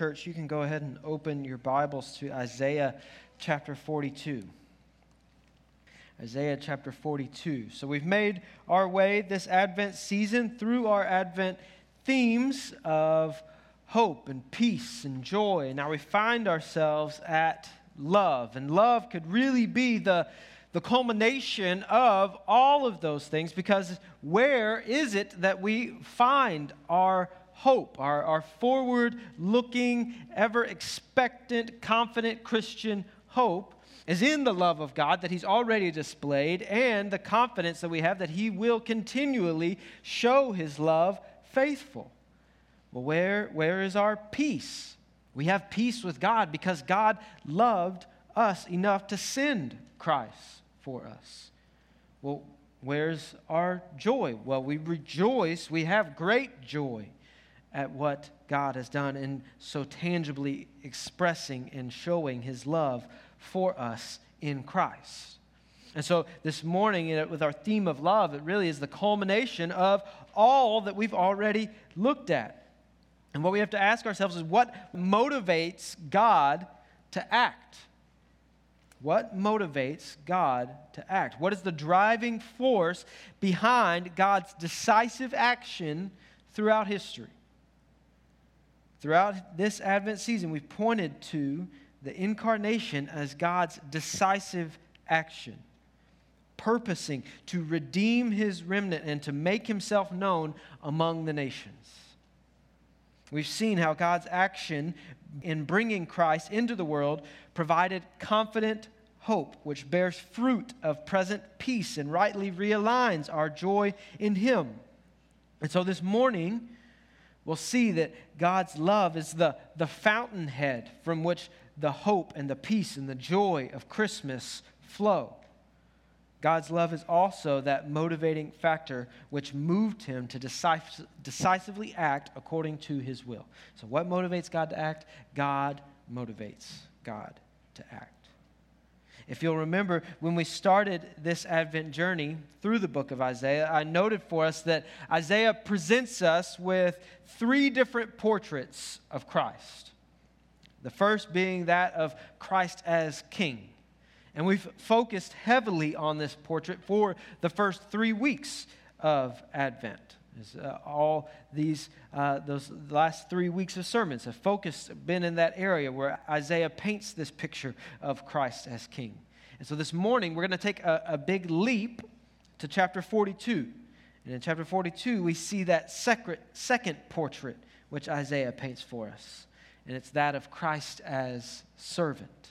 church, you can go ahead and open your Bibles to Isaiah chapter 42. Isaiah chapter 42. So we've made our way this Advent season through our Advent themes of hope and peace and joy. Now we find ourselves at love. And love could really be the, the culmination of all of those things because where is it that we find our hope, our, our forward looking, ever expectant, confident Christian hope? Is in the love of God that He's already displayed and the confidence that we have that He will continually show His love faithful. Well, where, where is our peace? We have peace with God because God loved us enough to send Christ for us. Well, where's our joy? Well, we rejoice, we have great joy at what God has done in so tangibly expressing and showing his love for us in Christ. And so this morning, with our theme of love, it really is the culmination of all that we've already looked at. And what we have to ask ourselves is what motivates God to act? What motivates God to act? What is the driving force behind God's decisive action throughout history? Throughout this Advent season, we've pointed to the incarnation as God's decisive action, purposing to redeem his remnant and to make himself known among the nations. We've seen how God's action in bringing Christ into the world provided confident hope, which bears fruit of present peace and rightly realigns our joy in Him. And so this morning, we'll see that God's love is the, the fountainhead from which the hope and the peace and the joy of Christmas flow. God's love is also that motivating factor which moved him to decis- decisively act according to his will. So, what motivates God to act? God motivates God to act. If you'll remember, when we started this Advent journey through the book of Isaiah, I noted for us that Isaiah presents us with three different portraits of Christ. The first being that of Christ as king. And we've focused heavily on this portrait for the first three weeks of Advent. Uh, all these, uh, those last three weeks of sermons have focused, been in that area where Isaiah paints this picture of Christ as king. And so this morning, we're going to take a, a big leap to chapter 42. And in chapter 42, we see that second, second portrait which Isaiah paints for us. And it's that of Christ as servant.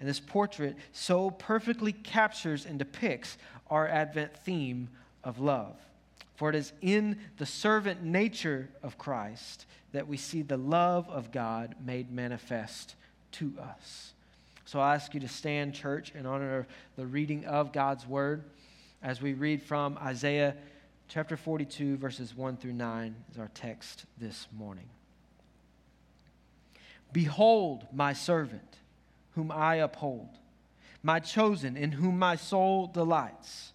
And this portrait so perfectly captures and depicts our Advent theme of love. For it is in the servant nature of Christ that we see the love of God made manifest to us. So I ask you to stand, church, in honor of the reading of God's word as we read from Isaiah chapter 42, verses 1 through 9, is our text this morning. Behold, my servant whom I uphold, my chosen, in whom my soul delights.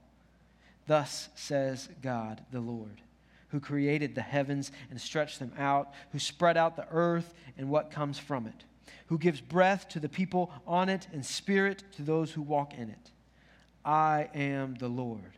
Thus says God the Lord, who created the heavens and stretched them out, who spread out the earth and what comes from it, who gives breath to the people on it and spirit to those who walk in it. I am the Lord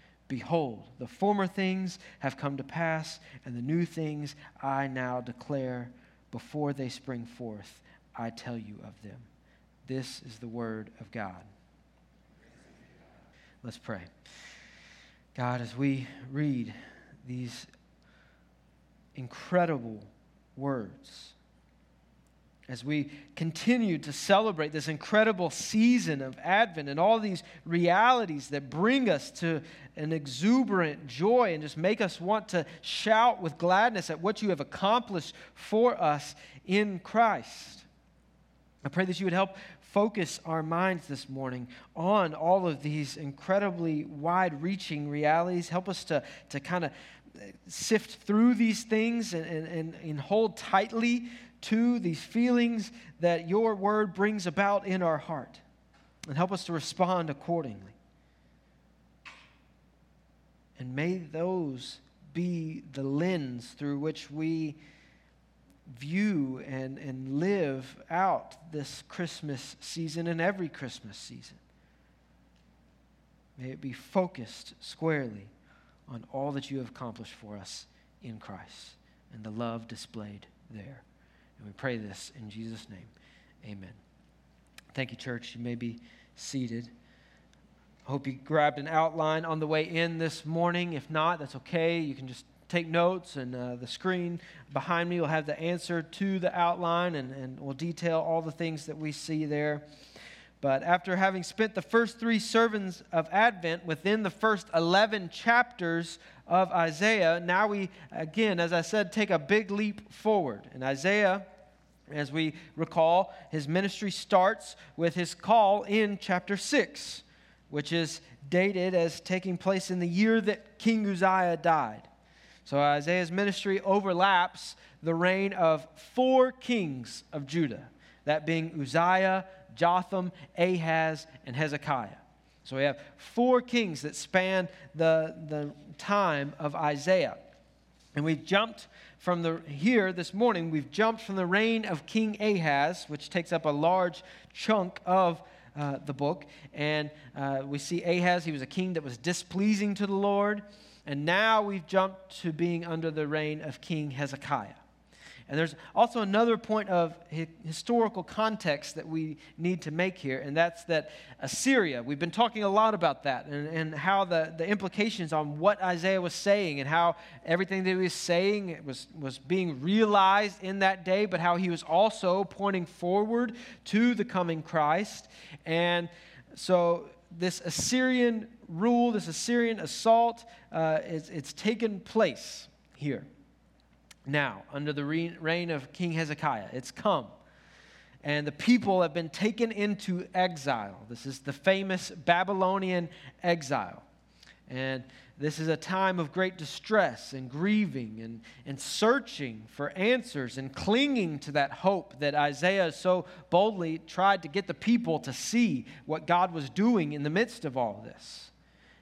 Behold, the former things have come to pass, and the new things I now declare before they spring forth. I tell you of them. This is the word of God. Let's pray. God, as we read these incredible words, as we continue to celebrate this incredible season of Advent and all these realities that bring us to an exuberant joy and just make us want to shout with gladness at what you have accomplished for us in Christ. I pray that you would help focus our minds this morning on all of these incredibly wide reaching realities. Help us to, to kind of sift through these things and, and, and hold tightly to these feelings that your word brings about in our heart and help us to respond accordingly. And may those be the lens through which we view and, and live out this Christmas season and every Christmas season. May it be focused squarely on all that you have accomplished for us in Christ and the love displayed there. And we pray this in Jesus' name. Amen. Thank you, church. You may be seated. I hope you grabbed an outline on the way in this morning. If not, that's okay. You can just take notes, and uh, the screen behind me will have the answer to the outline, and, and will detail all the things that we see there. But after having spent the first three sermons of Advent within the first 11 chapters of Isaiah, now we, again, as I said, take a big leap forward. And Isaiah, as we recall, his ministry starts with his call in chapter 6, which is dated as taking place in the year that King Uzziah died. So Isaiah's ministry overlaps the reign of four kings of Judah, that being Uzziah, Jotham, Ahaz, and Hezekiah. So we have four kings that span the, the time of Isaiah. And we've jumped from the here this morning, we've jumped from the reign of King Ahaz, which takes up a large chunk of uh, the book. And uh, we see Ahaz, he was a king that was displeasing to the Lord. And now we've jumped to being under the reign of King Hezekiah. And there's also another point of historical context that we need to make here, and that's that Assyria, we've been talking a lot about that and, and how the, the implications on what Isaiah was saying and how everything that he was saying was, was being realized in that day, but how he was also pointing forward to the coming Christ. And so this Assyrian rule, this Assyrian assault, uh, it's, it's taken place here. Now, under the reign of King Hezekiah, it's come. And the people have been taken into exile. This is the famous Babylonian exile. And this is a time of great distress and grieving and, and searching for answers and clinging to that hope that Isaiah so boldly tried to get the people to see what God was doing in the midst of all this.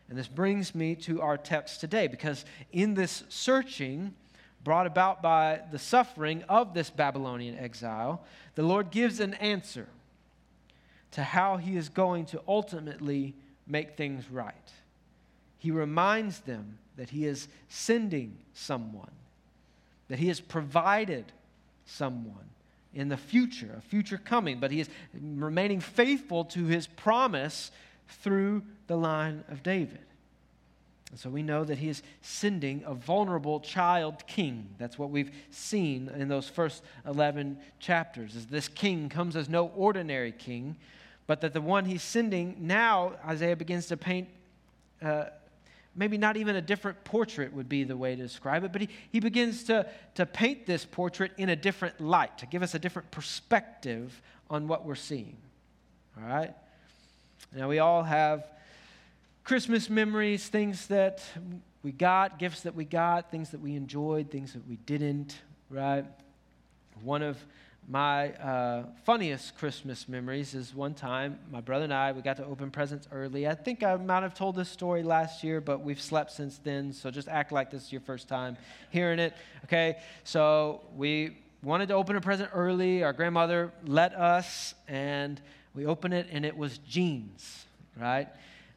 And this brings me to our text today because in this searching, brought about by the suffering of this Babylonian exile, the Lord gives an answer to how he is going to ultimately make things right. He reminds them that he is sending someone, that he has provided someone in the future, a future coming, but he is remaining faithful to his promise through the line of David. And so we know that he is sending a vulnerable child king. That's what we've seen in those first 11 chapters. Is this king comes as no ordinary king, but that the one he's sending now Isaiah begins to paint uh, maybe not even a different portrait would be the way to describe it, but he, he begins to, to paint this portrait in a different light, to give us a different perspective on what we're seeing. All right? Now, we all have Christmas memories, things that we got, gifts that we got, things that we enjoyed, things that we didn't, right? One of my uh, funniest Christmas memories is one time my brother and I, we got to open presents early. I think I might have told this story last year, but we've slept since then, so just act like this is your first time hearing it, okay? So we wanted to open a present early. Our grandmother let us, and we opened it, and it was jeans, right?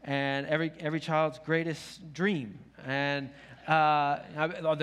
And every, every child's greatest dream. And uh,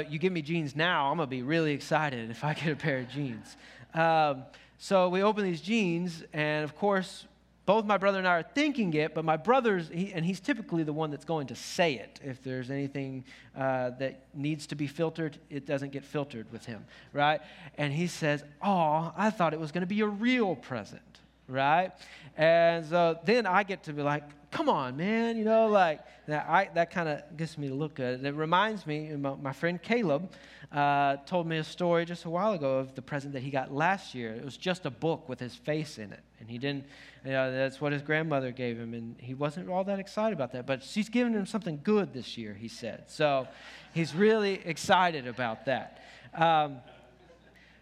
you give me jeans now, I'm to be really excited if I get a pair of jeans. Um, so we open these jeans, and of course, both my brother and I are thinking it, but my brother's, he, and he's typically the one that's going to say it. If there's anything uh, that needs to be filtered, it doesn't get filtered with him, right? And he says, Oh, I thought it was going to be a real present, right? And so then I get to be like, Come on, man, you know, like that, I, that kind of gets me to look good. It reminds me, my, friend Caleb uh, told me a story just a while ago of the present that he got last year. It was just a book with his face in it. And he didn't, you know, that's what his grandmother gave him. And he wasn't all that excited about that. But she's given him something good this year, he said. So he's really excited about that. Um,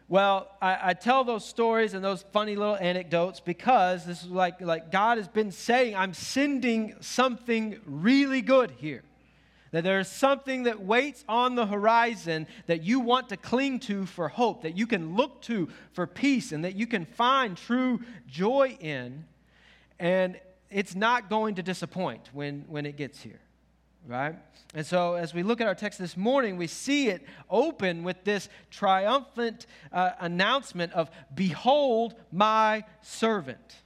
well, I, I, tell those stories and those funny little anecdotes because this is like, like God has been saying, I'm sending something really good here. That there's something that waits on the horizon that you want to cling to for hope, that you can look to for peace, and that you can find true joy in. And it's not going to disappoint when, when it gets here right? And so, as we look at our text this morning, we see it open with this triumphant uh, announcement of Behold, my servant,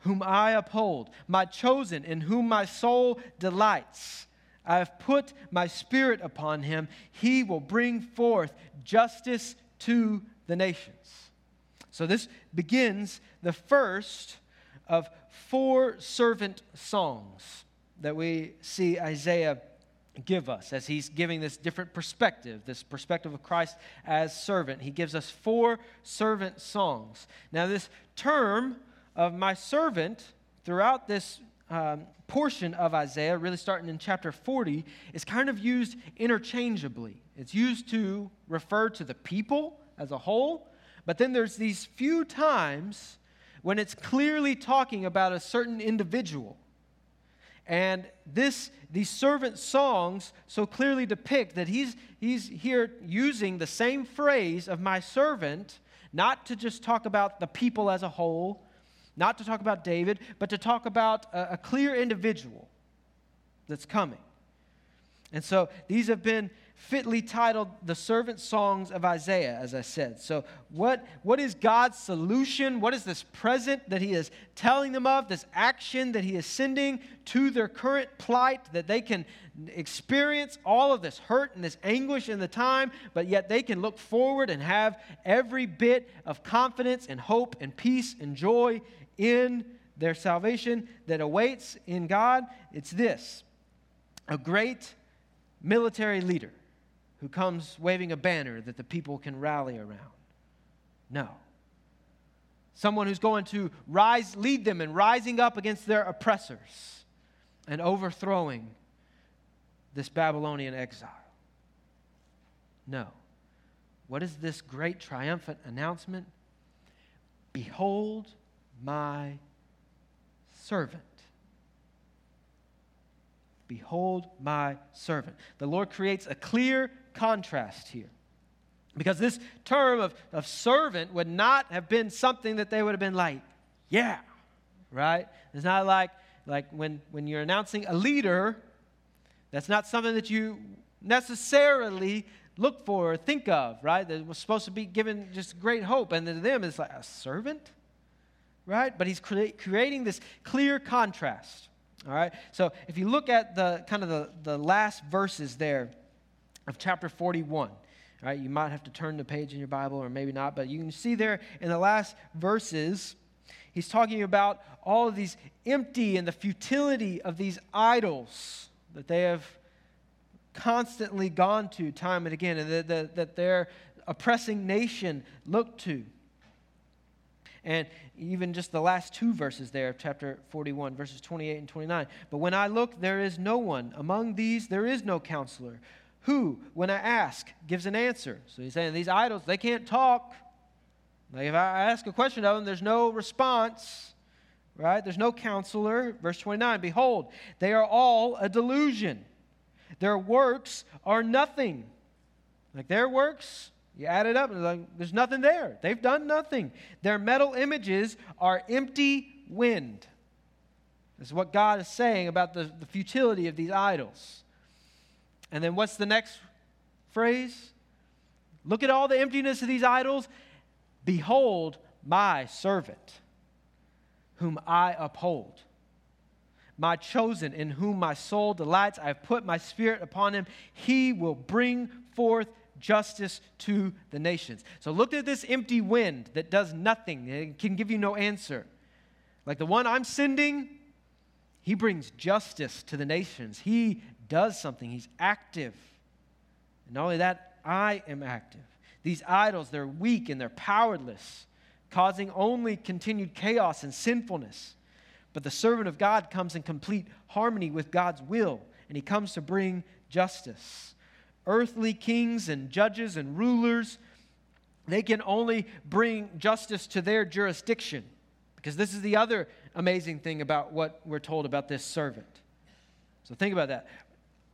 whom I uphold, my chosen, in whom my soul delights. I have put my spirit upon him. He will bring forth justice to the nations. So, this begins the first of four servant songs that we see Isaiah give us as he's giving this different perspective, this perspective of Christ as servant. He gives us four servant songs. Now, this term of my servant throughout this um, portion of Isaiah, really starting in chapter 40, is kind of used interchangeably. It's used to refer to the people as a whole, but then there's these few times when it's clearly talking about a certain individual. And this, these servant songs so clearly depict that he's, he's here using the same phrase of my servant, not to just talk about the people as a whole, not to talk about David, but to talk about a, a clear individual that's coming. And so these have been fitly titled the servant songs of Isaiah, as I said. So, what, what is God's solution? What is this present that He is telling them of, this action that He is sending to their current plight, that they can experience all of this hurt and this anguish in the time, but yet they can look forward and have every bit of confidence and hope and peace and joy in their salvation that awaits in God? It's this a great military leader who comes waving a banner that the people can rally around. No. Someone who's going to rise, lead them in rising up against their oppressors and overthrowing this Babylonian exile. No. What is this great triumphant announcement? Behold my servant. Behold my servant. The Lord creates a clear contrast here. Because this term of, of servant would not have been something that they would have been like, yeah, right? It's not like, like when, when you're announcing a leader, that's not something that you necessarily look for or think of, right? That was supposed to be given just great hope. And to them, it's like a servant, right? But he's cre- creating this clear contrast. All right. So if you look at the kind of the, the last verses there of chapter 41, all right, you might have to turn the page in your Bible or maybe not, but you can see there in the last verses, he's talking about all of these empty and the futility of these idols that they have constantly gone to time and again, and that, that, that their oppressing nation looked to. And even just the last two verses there of chapter 41, verses 28 and 29. But when I look, there is no one. Among these, there is no counselor. Who, when I ask, gives an answer. So he's saying these idols, they can't talk. Like if I ask a question of them, there's no response, right? There's no counselor. Verse 29 Behold, they are all a delusion. Their works are nothing. Like their works, you add it up, and like, there's nothing there. They've done nothing. Their metal images are empty wind. This is what God is saying about the, the futility of these idols. And then what's the next phrase? Look at all the emptiness of these idols. Behold, my servant, whom I uphold. My chosen, in whom my soul delights, I have put my spirit upon him. He will bring forth justice to the nations. So look at this empty wind that does nothing, it can give you no answer. Like the one I'm sending, he brings justice to the nations. He does something, he's active. And not only that, I am active. These idols, they're weak and they're powerless causing only continued chaos and sinfulness. But the servant of God comes in complete harmony with God's will, and he comes to bring justice. Earthly kings and judges and rulers, they can only bring justice to their jurisdiction. Because this is the other amazing thing about what we're told about this servant. So think about that.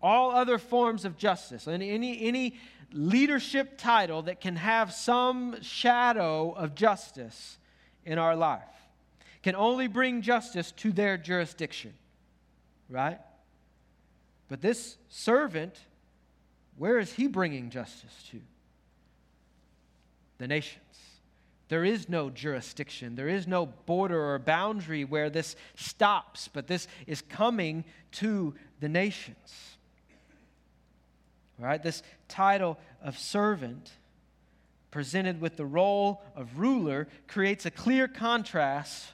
All other forms of justice, any, any, any leadership title that can have some shadow of justice in our life can only bring justice to their jurisdiction, right? But this servant, where is he bringing justice to? The nations. There is no jurisdiction. There is no border or boundary where this stops, but this is coming to the nations. Right? This title of servant, presented with the role of ruler, creates a clear contrast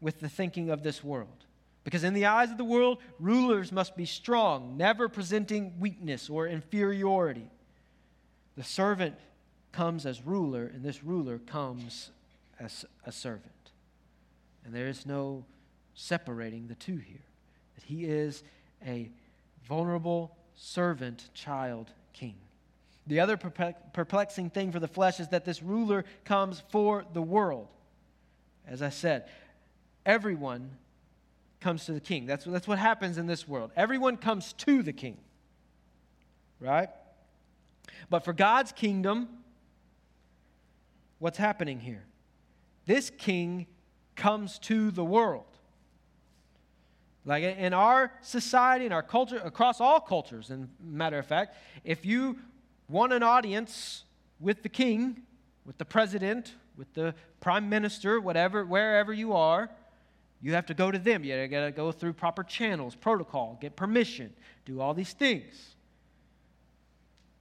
with the thinking of this world. Because in the eyes of the world, rulers must be strong, never presenting weakness or inferiority. The servant comes as ruler, and this ruler comes as a servant. And there is no separating the two here. That he is a vulnerable servant, child, king. The other perplexing thing for the flesh is that this ruler comes for the world. As I said, everyone comes to the king. That's, that's what happens in this world. Everyone comes to the king, right? But for God's kingdom, what's happening here? This king comes to the world. Like in our society, in our culture, across all cultures, and matter of fact, if you want an audience with the king, with the president, with the prime minister, whatever, wherever you are, you have to go to them. You got to go through proper channels, protocol, get permission, do all these things.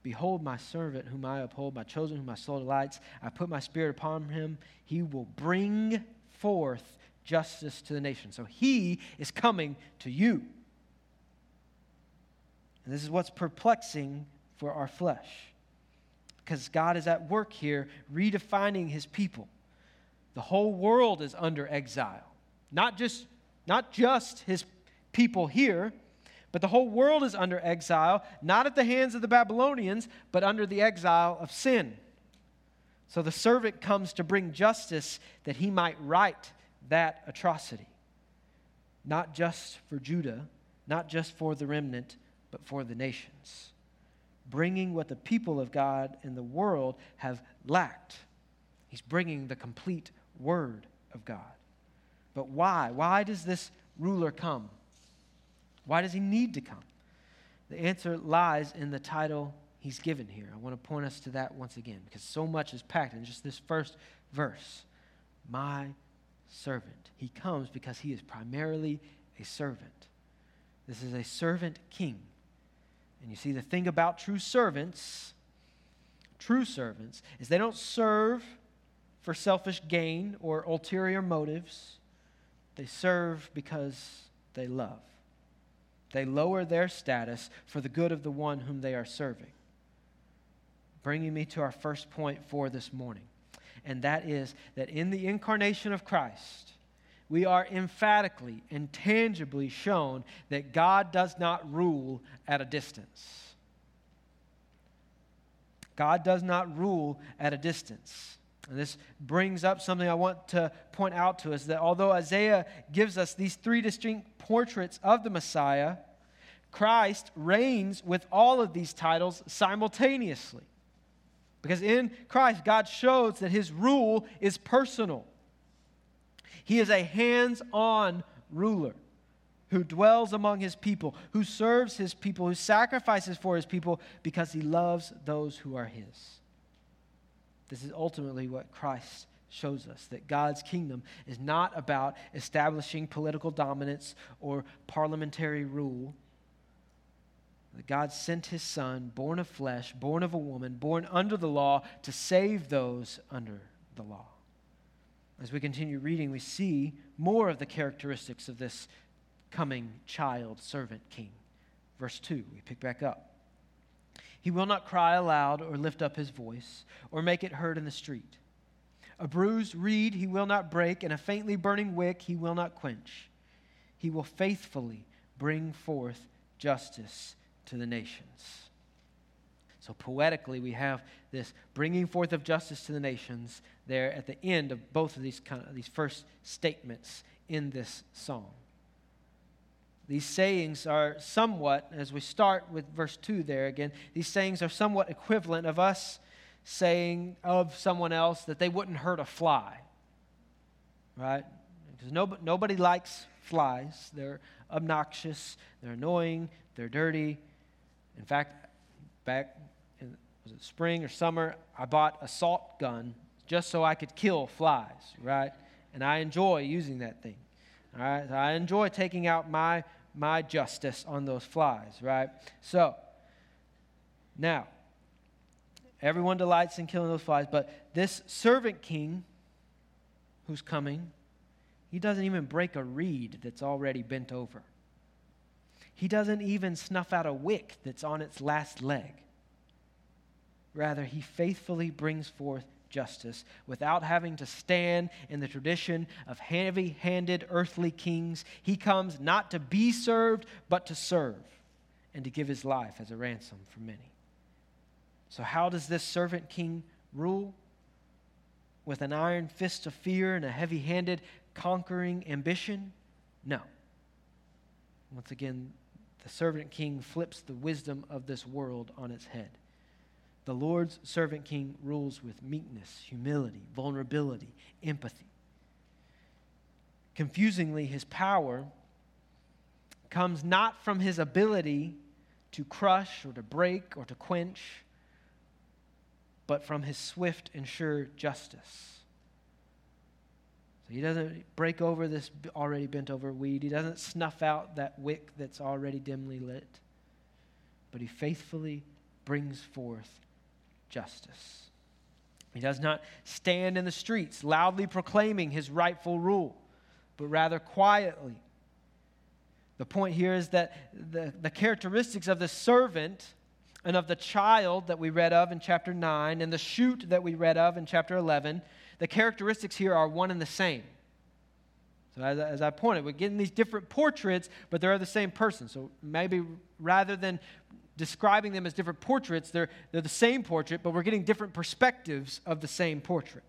Behold my servant whom I uphold, my chosen whom my soul delights. I put my spirit upon him. He will bring forth justice to the nation. So he is coming to you. And this is what's perplexing for our flesh. Because God is at work here redefining his people. The whole world is under exile. Not just, not just his people here, but the whole world is under exile, not at the hands of the Babylonians, but under the exile of sin. So the servant comes to bring justice that he might right that atrocity. Not just for Judah, not just for the remnant, but for the nations. Bringing what the people of God and the world have lacked. He's bringing the complete Word of God. But why? Why does this ruler come? Why does he need to come? The answer lies in the title he's given here. I want to point us to that once again because so much is packed in just this first verse. My servant. He comes because he is primarily a servant. This is a servant king. And you see, the thing about true servants, true servants, is they don't serve for selfish gain or ulterior motives. They serve because they love. They lower their status for the good of the one whom they are serving. Bringing me to our first point for this morning and that is that in the incarnation of Christ, we are emphatically and tangibly shown that God does not rule at a distance. God does not rule at a distance. And this brings up something I want to point out to us that although Isaiah gives us these three distinct portraits of the Messiah, Christ reigns with all of these titles simultaneously. Because in Christ, God shows that his rule is personal. He is a hands on ruler who dwells among his people, who serves his people, who sacrifices for his people because he loves those who are his. This is ultimately what Christ shows us that God's kingdom is not about establishing political dominance or parliamentary rule. God sent his son, born of flesh, born of a woman, born under the law, to save those under the law. As we continue reading, we see more of the characteristics of this coming child servant king. Verse 2, we pick back up. He will not cry aloud or lift up his voice or make it heard in the street. A bruised reed he will not break, and a faintly burning wick he will not quench. He will faithfully bring forth justice to the nations. So, poetically, we have this bringing forth of justice to the nations there at the end of both of these, kind of, these first statements in this song. These sayings are somewhat, as we start with verse 2 there again, these sayings are somewhat equivalent of us saying of someone else that they wouldn't hurt a fly. Right? Because nobody, nobody likes flies. They're obnoxious, they're annoying, they're dirty. In fact, back in was it spring or summer, I bought a salt gun just so I could kill flies, right? And I enjoy using that thing. All right? I enjoy taking out my my justice on those flies, right? So, now, everyone delights in killing those flies, but this servant king who's coming, he doesn't even break a reed that's already bent over. He doesn't even snuff out a wick that's on its last leg. Rather, he faithfully brings forth justice without having to stand in the tradition of heavy handed earthly kings. He comes not to be served, but to serve and to give his life as a ransom for many. So, how does this servant king rule? With an iron fist of fear and a heavy handed conquering ambition? No. Once again, the servant king flips the wisdom of this world on its head. The Lord's servant king rules with meekness, humility, vulnerability, empathy. Confusingly, his power comes not from his ability to crush or to break or to quench, but from his swift and sure justice. He doesn't break over this already bent over weed. He doesn't snuff out that wick that's already dimly lit. But he faithfully brings forth justice. He does not stand in the streets loudly proclaiming his rightful rule, but rather quietly. The point here is that the, the characteristics of the servant and of the child that we read of in chapter 9 and the shoot that we read of in chapter 11 the characteristics here are one and the same. So, as, as I pointed, we're getting these different portraits, but they're the same person. So, maybe rather than describing them as different portraits, they're, they're the same portrait, but we're getting different perspectives of the same portrait.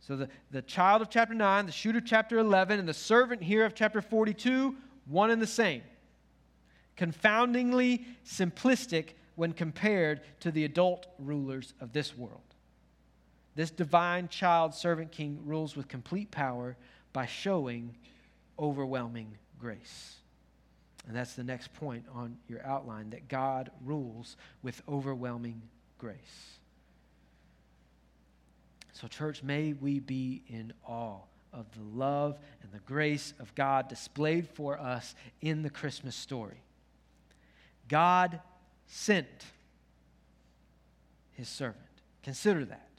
So, the, the child of chapter 9, the shooter of chapter 11, and the servant here of chapter 42, one and the same. Confoundingly simplistic when compared to the adult rulers of this world. This divine child servant king rules with complete power by showing overwhelming grace. And that's the next point on your outline that God rules with overwhelming grace. So, church, may we be in awe of the love and the grace of God displayed for us in the Christmas story. God sent his servant. Consider that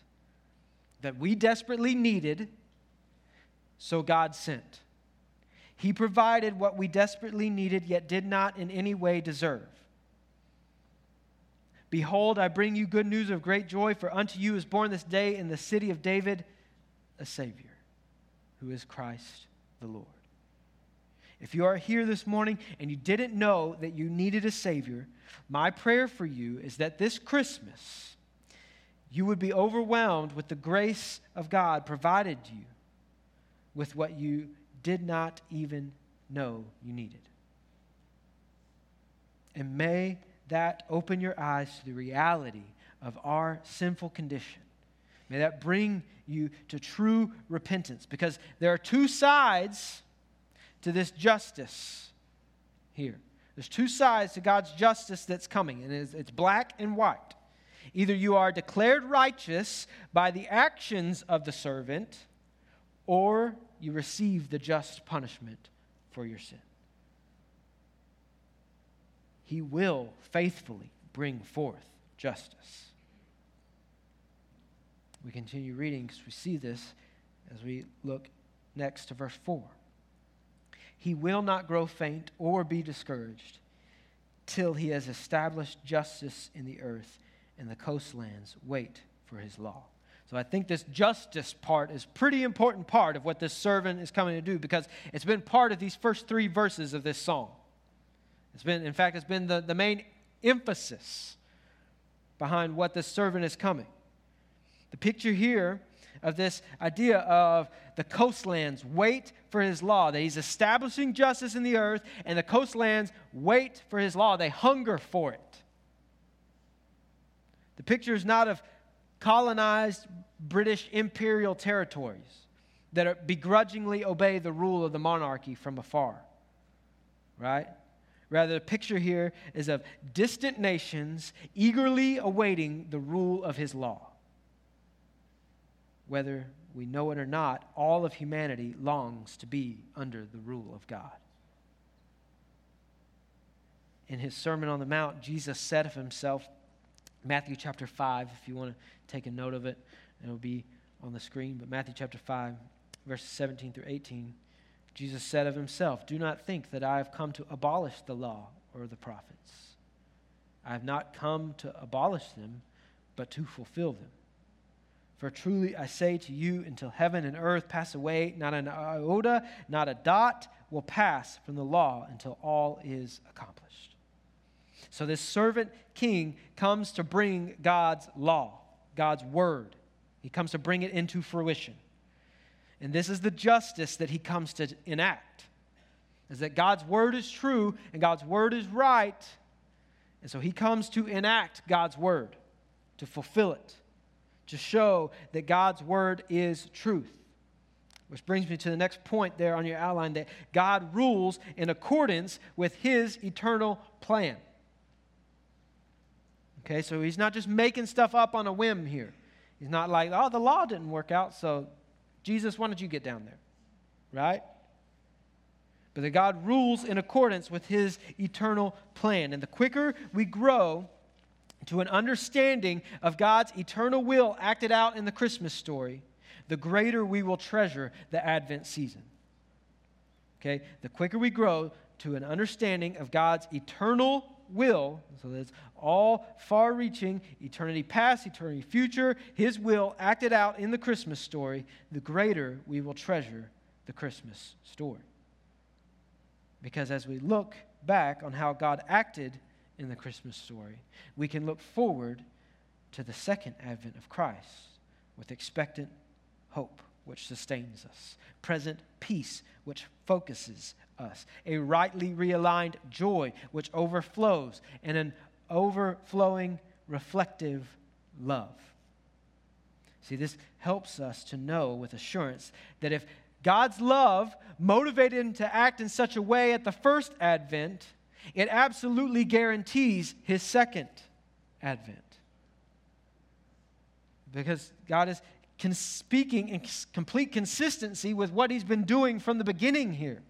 that we desperately needed, so God sent. He provided what we desperately needed, yet did not in any way deserve. Behold, I bring you good news of great joy, for unto you is born this day in the city of David a Savior, who is Christ the Lord. If you are here this morning and you didn't know that you needed a Savior, my prayer for you is that this Christmas, you would be overwhelmed with the grace of God provided you with what you did not even know you needed. And may that open your eyes to the reality of our sinful condition. May that bring you to true repentance because there are two sides to this justice here. There's two sides to God's justice that's coming, and it's, black and white. Either you are declared righteous by the actions of the servant, or you receive the just punishment for your sin. He will faithfully bring forth justice. We continue reading because we see this as we look next to verse 4. He will not grow faint or be discouraged till he has established justice in the earth, and the coastlands wait for his law. So I think this justice part is pretty important part of what this servant is coming to do because it's been part of these first three verses of this song. It's been, in fact, it's been the, the main emphasis behind what this servant is coming. The picture here of this idea of the coastlands wait for his law, that he's establishing justice in the earth, and the coastlands wait for his law. They hunger for it. The picture is not of colonized British imperial territories that begrudgingly obey the rule of the monarchy from afar, right? Rather, the picture here is of distant nations eagerly awaiting the rule of his law. Whether we know it or not, all of humanity longs to be under the rule of God. In his Sermon on the Mount, Jesus said of himself, Matthew chapter 5, if you want to take a note of it, it'll be on the screen, but Matthew chapter 5, verses 17 through 18, Jesus said of himself, Do not think that I have come to abolish the law or the prophets. I have not come to abolish them, but to fulfill them. For truly I say to you, until heaven and earth pass away, not an iota, not a dot will pass from the law until all is accomplished. So this servant king comes to bring God's law, God's word. He comes to bring it into fruition. And this is the justice that he comes to enact. Is that God's word is true and God's word is right. And so he comes to enact God's word, to fulfill it to show that God's word is truth. Which brings me to the next point there on your outline that God rules in accordance with his eternal plan. Okay, so he's not just making stuff up on a whim here. He's not like, oh, the law didn't work out, so Jesus, why don't you get down there? Right? But that God rules in accordance with his eternal plan. And the quicker we grow, to an understanding of God's eternal will acted out in the Christmas story, the greater we will treasure the Advent season. Okay? The quicker we grow to an understanding of God's eternal will, so that's all far reaching, eternity past, eternity future, His will acted out in the Christmas story, the greater we will treasure the Christmas story. Because as we look back on how God acted in the Christmas story, we can look forward to the second advent of Christ with expectant hope, which sustains us, present peace, which focuses us, a rightly realigned joy, which overflows, and an overflowing reflective love. See, this helps us to know with assurance that if God's love motivated him to act in such a way at the first advent, it absolutely guarantees his second advent. Because God is speaking in complete consistency with what he's been doing from the beginning here.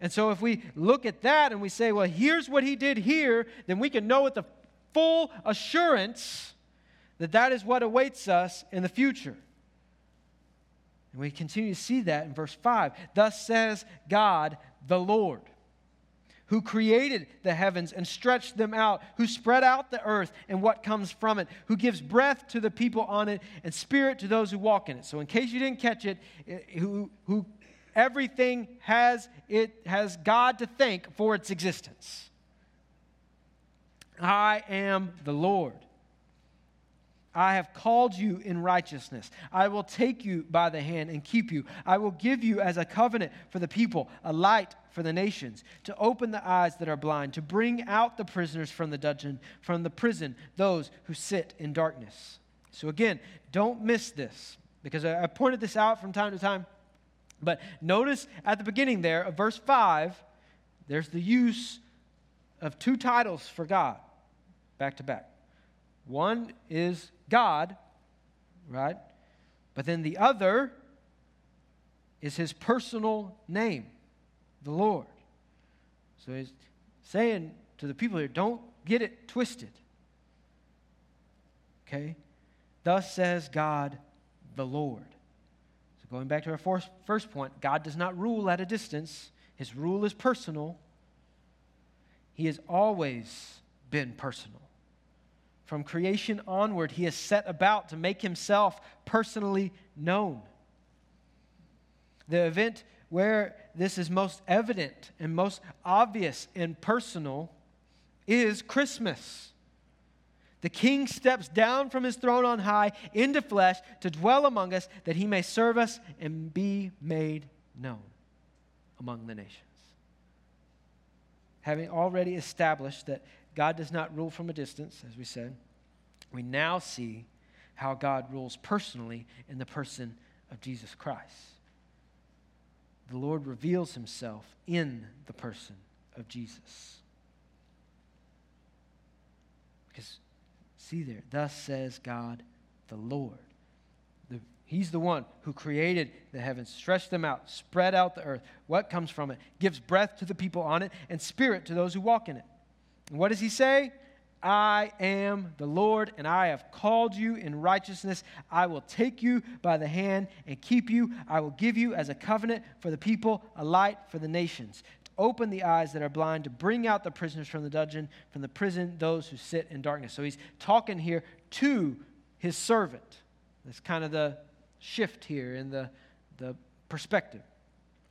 And so, if we look at that and we say, well, here's what he did here, then we can know with the full assurance that that is what awaits us in the future. And we continue to see that in verse 5. Thus says God the Lord who created the heavens and stretched them out, who spread out the earth and what comes from it, who gives breath to the people on it and spirit to those who walk in it. So, in case you didn't catch it, eh, who, who everything has it has God to thank for its existence. I am the Lord. I have called you in righteousness. I will take you by the hand and keep you. I will give you as a covenant for the people, a light for the nations, to open the eyes that are blind, to bring out the prisoners from the dungeon, from the prison, those who sit in darkness. So, again, don't miss this because I pointed this out from time to time. But notice at the beginning there of verse 5, there's the use of two titles for God back to back One is God, right? But then the other is his personal name, the Lord. So he's saying to the people here, don't get it twisted. Okay? Thus says God the Lord. Going back to our first, first point, God does not rule at a distance, his rule is personal. He has always been personal. From creation onward, he has set about to make himself personally known. The event where this is most evident and most obvious and personal is Christmas. The king steps down from his throne on high into flesh to dwell among us that he may serve us and be made known among the nations. Having already established that God does not rule from a distance, as we said, we now see how God rules personally in the person of Jesus Christ. The Lord reveals himself in the person of Jesus. Because See there, thus says God the Lord. The, he's the one who created the heavens, stretched them out, spread out the earth. What comes from it? Gives breath to the people on it and spirit to those who walk in it. And what does he say? I am the Lord, and I have called you in righteousness. I will take you by the hand and keep you. I will give you as a covenant for the people, a light for the nations open the eyes that are blind, to bring out the prisoners from the dungeon, from the prison, those who sit in darkness. So he's talking here to his servant. That's kind of the shift here in the, the perspective.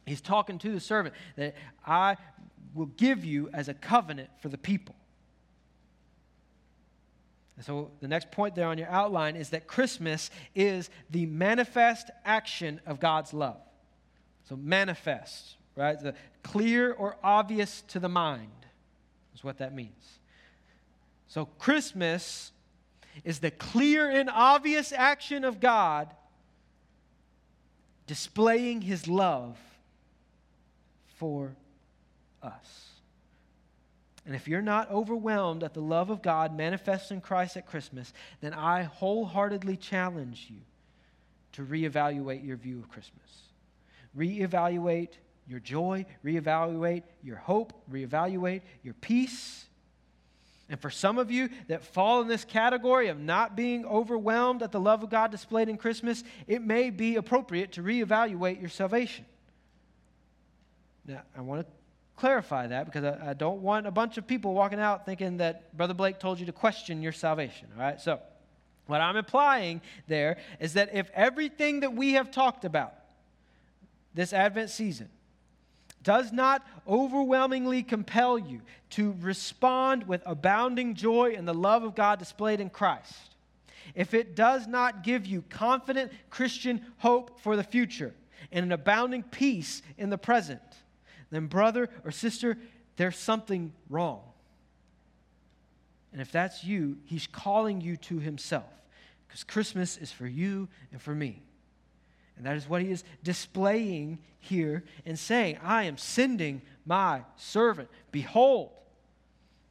He's talking to the servant that I will give you as a covenant for the people. And so the next point there on your outline is that Christmas is the manifest action of God's love. So manifest, right? The clear or obvious to the mind is what that means. So, Christmas is the clear and obvious action of God displaying his love for us. And if you're not overwhelmed at the love of God manifest in Christ at Christmas, then I wholeheartedly challenge you to reevaluate your view of Christmas. Reevaluate your joy, reevaluate your hope, reevaluate your peace. And for some of you that fall in this category of not being overwhelmed at the love of God displayed in Christmas, it may be appropriate to reevaluate your salvation. Now, I want to clarify that because I, I, don't want a bunch of people walking out thinking that Brother Blake told you to question your salvation. All right, so what I'm implying there is that if everything that we have talked about this Advent season does not overwhelmingly compel you to respond with abounding joy in the love of God displayed in Christ, if it does not give you confident Christian hope for the future and an abounding peace in the present, then, brother or sister, there's something wrong. And if that's you, he's calling you to himself because Christmas is for you and for me. And that is what he is displaying here and saying, I am sending my servant. Behold,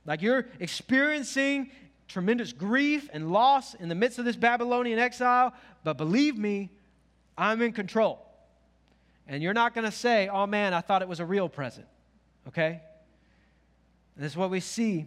like you're experiencing tremendous grief and loss in the midst of this Babylonian exile, but believe me, I'm in control. And you're not going to say, oh man, I thought it was a real present. Okay? And this is what we see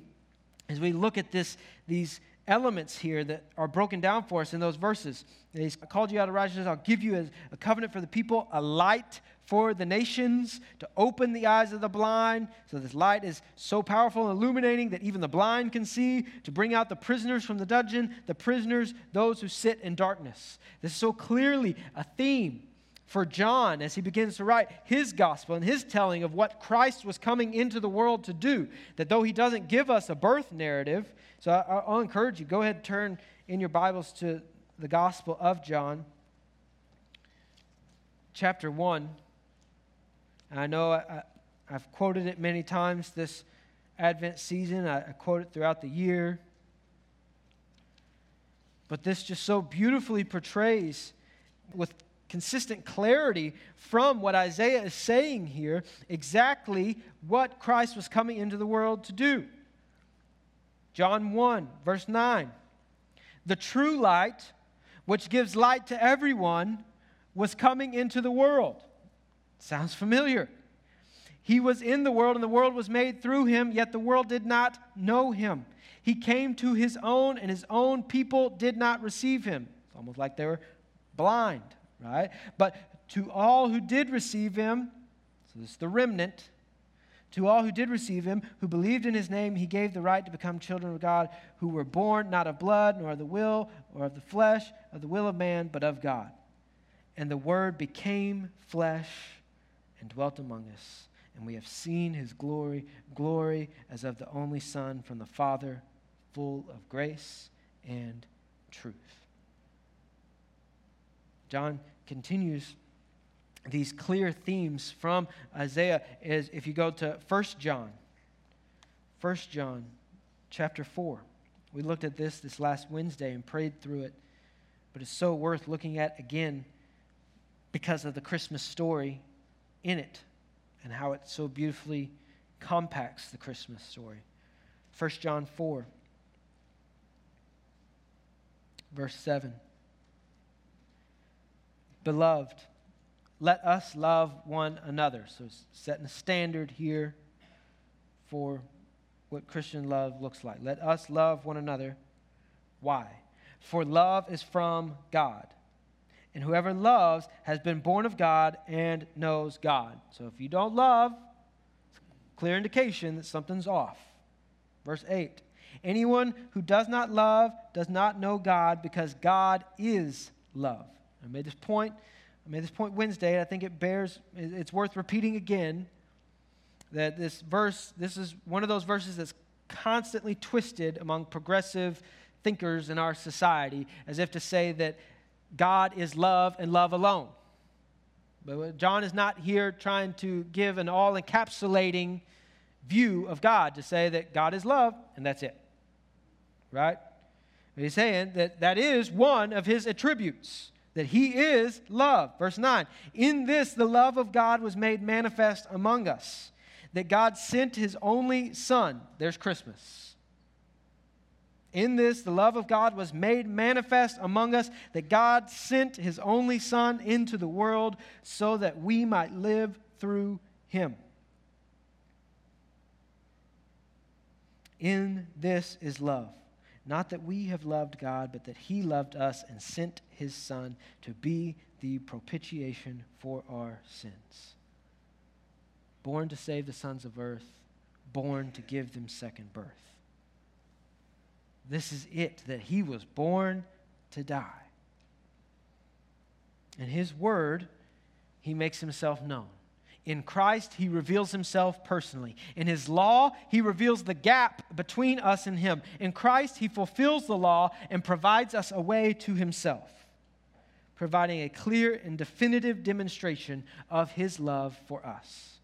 as we look at this, these elements here that are broken down for us in those verses. He's called you out of righteousness. I'll give you as a, covenant for the people, a light for the nations, to open the eyes of the blind. So this light is so powerful and illuminating that even the blind can see, to bring out the prisoners from the dungeon, the prisoners, those who sit in darkness. This is so clearly a theme for John as he begins to write his gospel and his telling of what Christ was coming into the world to do. That though he doesn't give us a birth narrative, so I, will encourage you, go ahead and turn in your Bibles to the gospel of John, chapter 1. And I know I, have quoted it many times this Advent season, I, I quote it throughout the year. But this just so beautifully portrays with consistent clarity from what Isaiah is saying here exactly what Christ was coming into the world to do. John 1, verse 9. the true light, which gives light to everyone, was coming into the world. Sounds familiar. He was in the world, and the world was made through him, yet the world did not know him. He came to his own, and his own people did not receive him. It's almost like they were blind, right? But to all who did receive him, so this is the remnant, to all who did receive him, who believed in his name, he gave the right to become children of God, who were born not of blood, nor of the will, or of the flesh, of the will of man, but of God. And the Word became flesh and dwelt among us. And we have seen his glory, glory as of the only Son from the Father, full of grace and truth. John continues these clear themes from Isaiah is if you go to 1 John, 1 John chapter 4. We looked at this this last Wednesday and prayed through it, but it's so worth looking at again because of the Christmas story in it and how it so beautifully compacts the Christmas story. 1 John 4, verse 7. Beloved, let us love one another. So it's setting a standard here for what Christian love looks like. Let us love one another. Why? For love is from God. And whoever loves has been born of God and knows God. So if you don't love, clear indication that something's off. Verse 8 Anyone who does not love does not know God because God is love. I made this point I made this point Wednesday. And I think it bears, it's worth repeating again that this verse, this is one of those verses that's constantly twisted among progressive thinkers in our society as if to say that God is love and love alone. But John is not here trying to give an all encapsulating view of God to say that God is love and that's it. Right? He's saying that that is one of his attributes that he is love. Verse 9 In this, the love of God was made manifest among us, that God sent his only Son. There's Christmas. In this, the love of God was made manifest among us, that God sent his only Son into the world so that we might live through him. In this is love. Not that we have loved God, but that He loved us and sent His Son to be the propitiation for our sins. Born to save the sons of earth, born to give them second birth. This is it, that He was born to die. And His word, He makes Himself known. In Christ, he reveals himself personally. In his law, he reveals the gap between us and him. In Christ, he fulfills the law and provides us a way to himself, providing a clear and definitive demonstration of his love for us.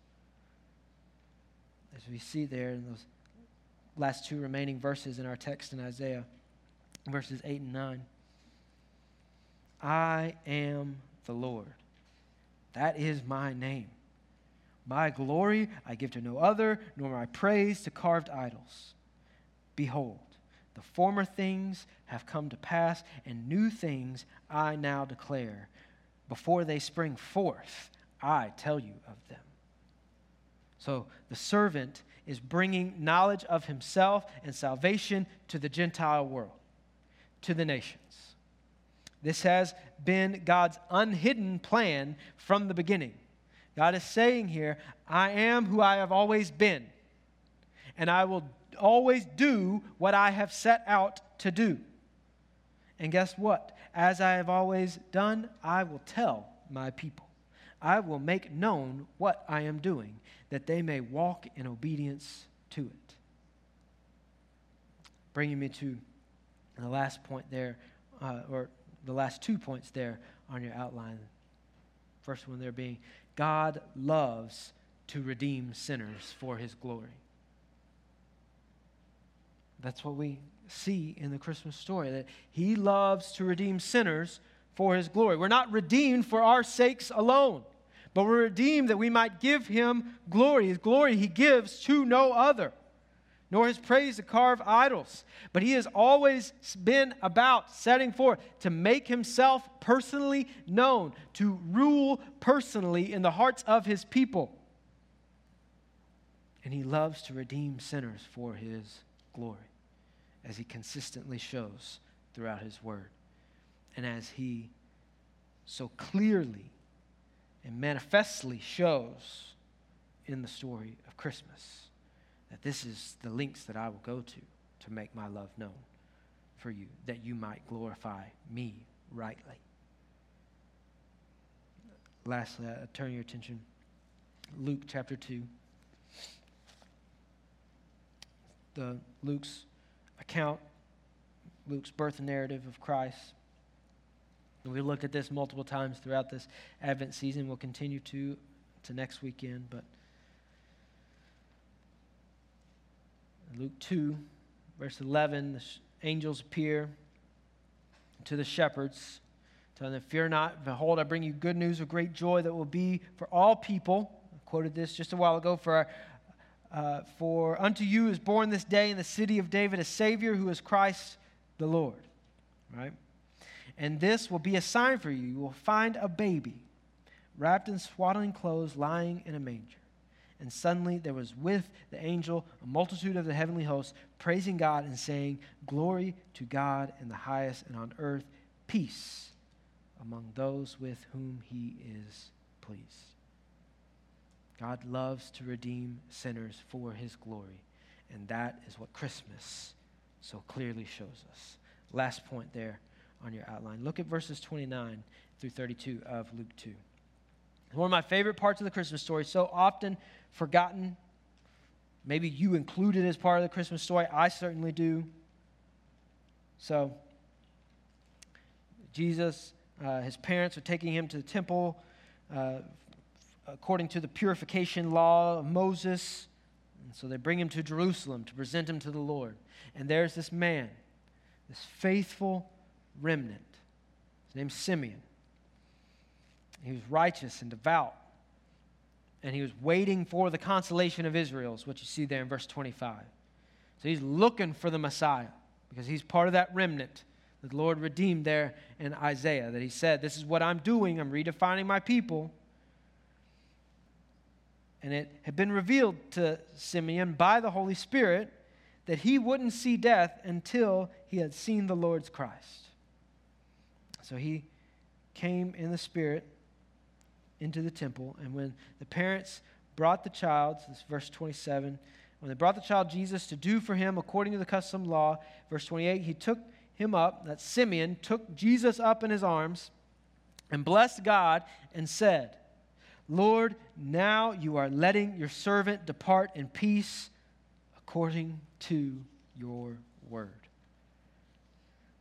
As we see there in those last two remaining verses in our text in Isaiah, verses 8 and 9. I am the Lord. That is my name. My glory I give to no other, nor my praise to carved idols. Behold, the former things have come to pass, and new things I now declare. Before they spring forth, I tell you of them. So the servant is bringing knowledge of himself and salvation to the Gentile world, to the nations. This has been God's unhidden plan from the beginning. God is saying here, I am who I have always been, and I will always do what I have set out to do. And guess what? As I have always done, I will tell my people. I will make known what I am doing, that they may walk in obedience to it. Bringing me to the last point there, uh, or the last two points there on your outline. First one there being God loves to redeem sinners for his glory. That's what we see in the Christmas story that he loves to redeem sinners for his glory. We're not redeemed for our sakes alone, but we're redeemed that we might give him glory. His glory he gives to no other. Nor his praise to carve idols, but he has always been about setting forth to make himself personally known, to rule personally in the hearts of his people. And he loves to redeem sinners for his glory, as he consistently shows throughout his word. And as he so clearly and manifestly shows in the story of Christmas that this is the links that I will go to to make my love known for you, that you might glorify me rightly. Lastly, I turn your attention Luke chapter 2. The Luke's account, Luke's birth narrative of Christ. And we look at this multiple times throughout this Advent season. We'll continue to to next weekend, but Luke 2, verse 11, the angels appear to the shepherds, telling them, Fear not, behold, I bring you good news of great joy that will be for all people. I quoted this just a while ago. For, uh, for unto you is born this day in the city of David a Savior who is Christ the Lord. Right? And this will be a sign for you. You will find a baby wrapped in swaddling clothes lying in a manger. And suddenly there was with the angel a multitude of the heavenly hosts praising God and saying, Glory to God in the highest, and on earth peace among those with whom he is pleased. God loves to redeem sinners for his glory, and that is what Christmas so clearly shows us. Last point there on your outline. Look at verses 29 through 32 of Luke 2. One of my favorite parts of the Christmas story, so often forgotten. Maybe you include it as part of the Christmas story. I certainly do. So, Jesus, uh, his parents are taking him to the temple uh, according to the purification law of Moses. And so they bring him to Jerusalem to present him to the Lord. And there's this man, this faithful remnant. His name's Simeon. He was righteous and devout and he was waiting for the consolation of Israel, is what you see there in verse 25. So he's looking for the Messiah because he's part of that remnant that the Lord redeemed there in Isaiah, that he said, This is what I'm doing, I'm redefining my people. And it had been revealed to Simeon by the Holy Spirit that he wouldn't see death until he had seen the Lord's Christ. So he came in the Spirit into the temple. And when the parents brought the child, this verse 27, when they brought the child Jesus to do for him according to the custom law, verse 28, he took him up, that Simeon took Jesus up in his arms and blessed God and said, Lord, now you are letting your servant depart in peace according to your word.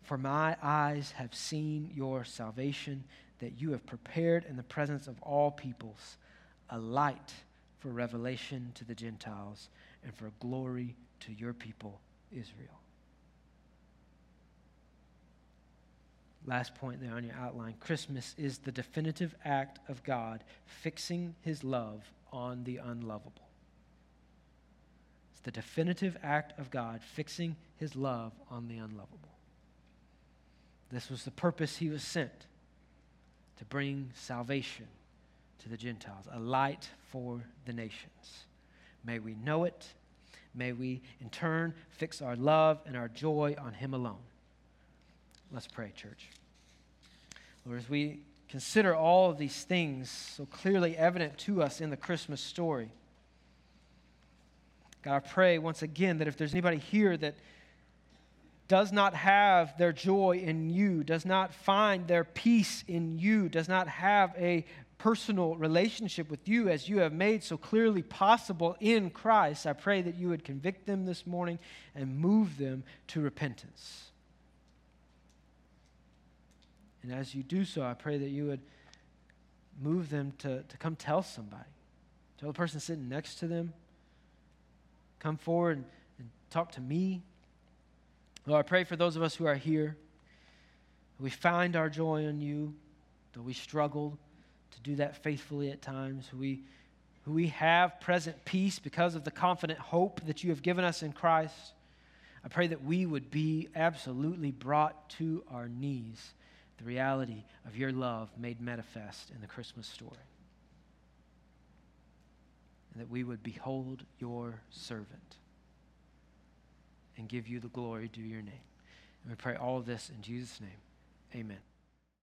For my eyes have seen your salvation that you have prepared in the presence of all peoples a light for revelation to the Gentiles and for glory to your people, Israel. Last point there on your outline Christmas is the definitive act of God fixing his love on the unlovable. It's the definitive act of God fixing his love on the unlovable. This was the purpose he was sent to bring salvation to the Gentiles, a light for the nations. May we know it. May we, in turn, fix our love and our joy on Him alone. Let's pray, church. Lord, as we consider all of these things so clearly evident to us in the Christmas story, God, I pray once again that if there's anybody here that does not have their joy in you, does not find their peace in you, does not have a personal relationship with you as you have made so clearly possible in Christ, I pray that you would convict them this morning and move them to repentance. And as you do so, I pray that you would move them to, to come tell somebody. Tell the person sitting next to them. Come forward and, and talk to me. Lord, I pray for those of us who are here. We find our joy in you, though we struggle to do that faithfully at times. We we have present peace because of the confident hope that you have given us in Christ. I pray that we would be absolutely brought to our knees, the reality of your love made manifest in the Christmas story. And that we would behold your servant and give you the glory due your name. And we pray all of this in Jesus' name. Amen.